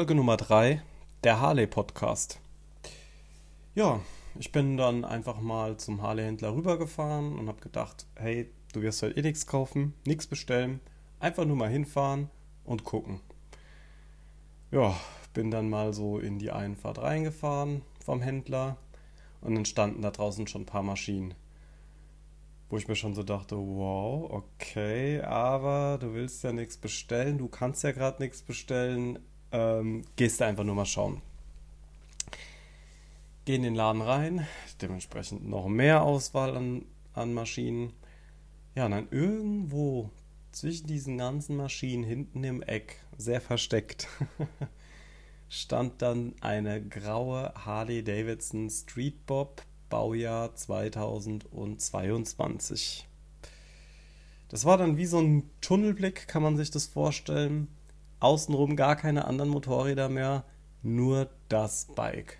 Folge Nummer 3, der Harley Podcast. Ja, ich bin dann einfach mal zum Harley-Händler rübergefahren und habe gedacht, hey, du wirst heute eh nichts kaufen, nichts bestellen, einfach nur mal hinfahren und gucken. Ja, bin dann mal so in die Einfahrt reingefahren vom Händler und dann standen da draußen schon ein paar Maschinen. Wo ich mir schon so dachte, wow, okay, aber du willst ja nichts bestellen, du kannst ja gerade nichts bestellen, ähm, gehst du einfach nur mal schauen. Geh in den Laden rein, dementsprechend noch mehr Auswahl an, an Maschinen. Ja, und dann irgendwo zwischen diesen ganzen Maschinen hinten im Eck, sehr versteckt, stand dann eine graue Harley Davidson Street Bob Baujahr 2022. Das war dann wie so ein Tunnelblick, kann man sich das vorstellen. Außenrum gar keine anderen Motorräder mehr, nur das Bike.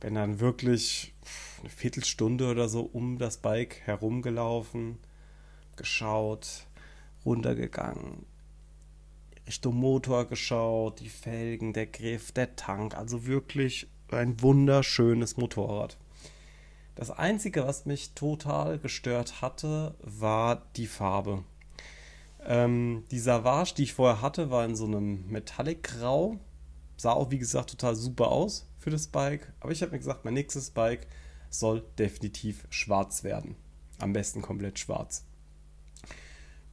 Bin dann wirklich eine Viertelstunde oder so um das Bike herumgelaufen, geschaut, runtergegangen, Richtung Motor geschaut, die Felgen, der Griff, der Tank, also wirklich ein wunderschönes Motorrad. Das Einzige, was mich total gestört hatte, war die Farbe. Ähm, die Savage, die ich vorher hatte, war in so einem Metallic-Grau. Sah auch, wie gesagt, total super aus für das Bike. Aber ich habe mir gesagt, mein nächstes Bike soll definitiv schwarz werden. Am besten komplett schwarz.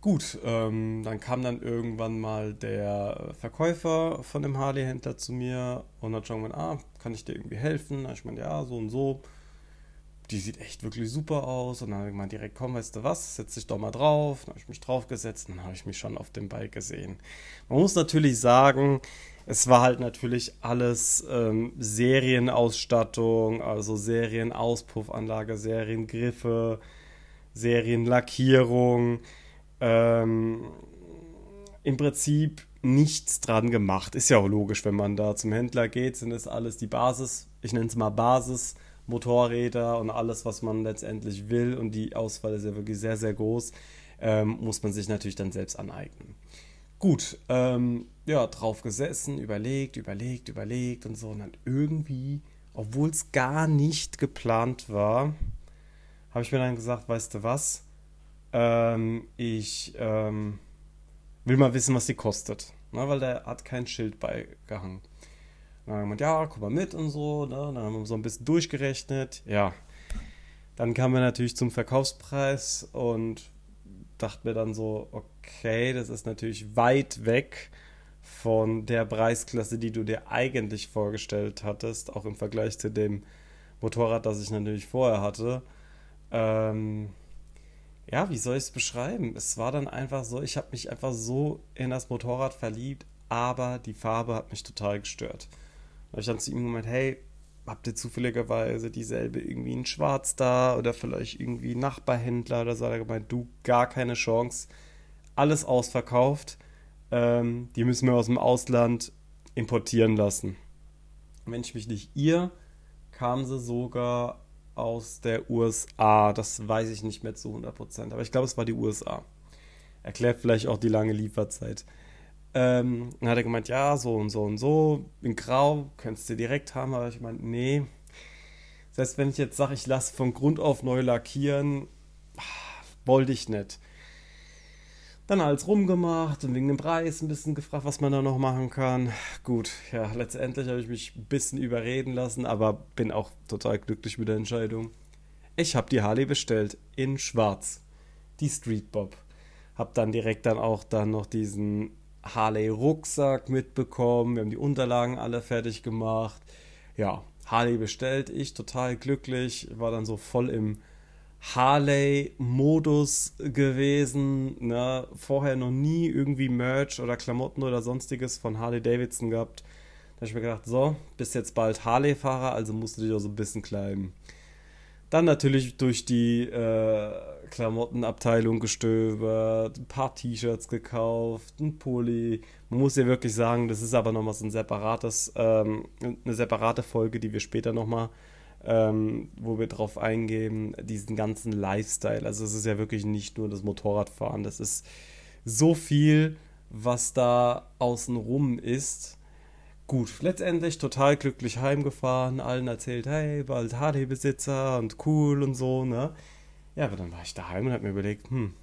Gut, ähm, dann kam dann irgendwann mal der Verkäufer von dem Harley-Händler zu mir und hat schon gesagt, ah, kann ich dir irgendwie helfen? Ich meine, ja, so und so die sieht echt wirklich super aus. Und dann habe ich mal direkt, komm, weißt du was, setz dich doch mal drauf. Dann habe ich mich draufgesetzt und dann habe ich mich schon auf dem Bike gesehen. Man muss natürlich sagen, es war halt natürlich alles ähm, Serienausstattung, also Serienaauspuffanlage, Seriengriffe, Serienlackierung. Ähm, Im Prinzip nichts dran gemacht. Ist ja auch logisch, wenn man da zum Händler geht, sind es alles die Basis, ich nenne es mal Basis Motorräder und alles, was man letztendlich will. Und die Auswahl ist ja wirklich sehr, sehr groß. Ähm, muss man sich natürlich dann selbst aneignen. Gut, ähm, ja, drauf gesessen, überlegt, überlegt, überlegt und so. Und dann irgendwie, obwohl es gar nicht geplant war, habe ich mir dann gesagt, weißt du was? Ähm, ich ähm, will mal wissen, was die kostet. Ne, weil der hat kein Schild beigehangen. Dann haben wir gemeint, ja, komm mal mit und so. Ne? Dann haben wir so ein bisschen durchgerechnet. Ja. Dann kamen wir natürlich zum Verkaufspreis und dachten mir dann so, okay, das ist natürlich weit weg von der Preisklasse, die du dir eigentlich vorgestellt hattest, auch im Vergleich zu dem Motorrad, das ich natürlich vorher hatte. Ähm, ja, wie soll ich es beschreiben? Es war dann einfach so, ich habe mich einfach so in das Motorrad verliebt, aber die Farbe hat mich total gestört. Habe ich dann zu ihm gemeint, hey, habt ihr zufälligerweise dieselbe irgendwie in Schwarz da oder vielleicht irgendwie Nachbarhändler oder so? Hat er gemeint, du, gar keine Chance. Alles ausverkauft. Ähm, die müssen wir aus dem Ausland importieren lassen. Wenn ich mich nicht irre, kam sie sogar aus der USA. Das weiß ich nicht mehr zu 100%, aber ich glaube, es war die USA. Erklärt vielleicht auch die lange Lieferzeit. Ähm, dann hat er gemeint, ja, so und so und so, in Grau, könntest du direkt haben, aber ich meinte, nee. Das heißt, wenn ich jetzt sage, ich lasse von Grund auf neu lackieren, wollte ich nicht. Dann alles rumgemacht und wegen dem Preis ein bisschen gefragt, was man da noch machen kann. Gut, ja, letztendlich habe ich mich ein bisschen überreden lassen, aber bin auch total glücklich mit der Entscheidung. Ich habe die Harley bestellt in schwarz. Die Street Bob. Hab dann direkt dann auch dann noch diesen Harley-Rucksack mitbekommen. Wir haben die Unterlagen alle fertig gemacht. Ja, Harley bestellt. Ich total glücklich. War dann so voll im Harley-Modus gewesen. Ne? Vorher noch nie irgendwie Merch oder Klamotten oder sonstiges von Harley Davidson gehabt. Da habe ich mir gedacht, so, bist jetzt bald Harley-Fahrer, also musst du dich auch so ein bisschen kleiden. Dann natürlich durch die äh, Klamottenabteilung gestöbert, ein paar T-Shirts gekauft, ein Pulli. Man muss ja wirklich sagen, das ist aber nochmal so ein separates, ähm, eine separate Folge, die wir später nochmal, ähm, wo wir drauf eingehen, diesen ganzen Lifestyle. Also es ist ja wirklich nicht nur das Motorradfahren, das ist so viel, was da außenrum ist. Gut, letztendlich total glücklich heimgefahren, allen erzählt, hey, bald Harley-Besitzer und cool und so, ne? Ja, aber dann war ich daheim und hab mir überlegt, hm,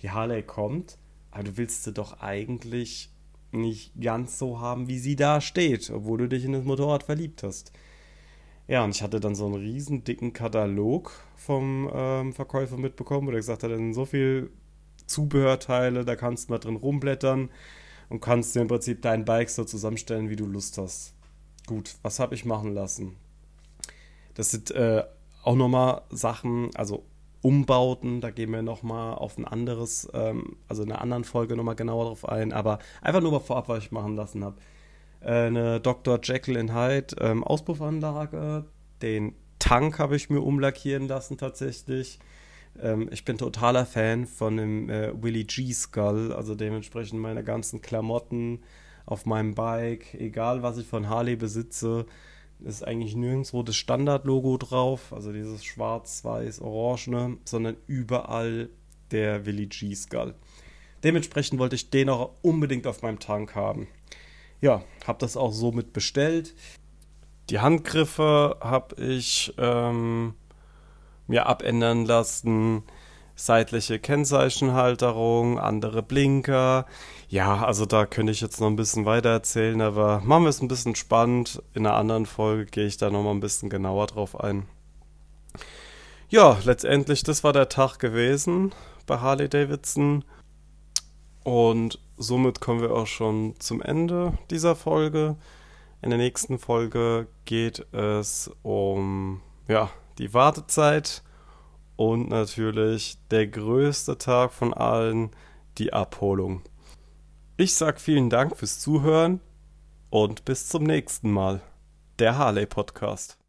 die Harley kommt, aber du willst sie doch eigentlich nicht ganz so haben, wie sie da steht, obwohl du dich in das Motorrad verliebt hast. Ja, und ich hatte dann so einen riesen dicken Katalog vom ähm, Verkäufer mitbekommen, wo er gesagt hat, da sind so viel Zubehörteile, da kannst du mal drin rumblättern und kannst dir im Prinzip dein Bike so zusammenstellen, wie du Lust hast. Gut, was habe ich machen lassen? Das sind äh, auch nochmal Sachen, also Umbauten, da gehen wir nochmal auf ein anderes, ähm, also in einer anderen Folge nochmal genauer drauf ein, aber einfach nur mal vorab, was ich machen lassen habe. Äh, eine Dr. Jekyll in Hyde ähm, Auspuffanlage, den Tank habe ich mir umlackieren lassen tatsächlich. Ähm, ich bin totaler Fan von dem äh, Willie G Skull, also dementsprechend meine ganzen Klamotten auf meinem Bike, egal was ich von Harley besitze, ist eigentlich nirgendwo das Standardlogo drauf, also dieses schwarz-weiß-orangene, sondern überall der Willie G Skull. Dementsprechend wollte ich den auch unbedingt auf meinem Tank haben. Ja, habe das auch somit bestellt. Die Handgriffe habe ich ähm, mir abändern lassen. Seitliche Kennzeichenhalterung, andere Blinker. Ja, also da könnte ich jetzt noch ein bisschen weiter erzählen, aber machen wir es ein bisschen spannend. In einer anderen Folge gehe ich da noch mal ein bisschen genauer drauf ein. Ja, letztendlich, das war der Tag gewesen bei Harley Davidson. Und somit kommen wir auch schon zum Ende dieser Folge. In der nächsten Folge geht es um ja, die Wartezeit und natürlich der größte Tag von allen, die Abholung. Ich sag vielen Dank fürs Zuhören und bis zum nächsten Mal. Der Harley Podcast.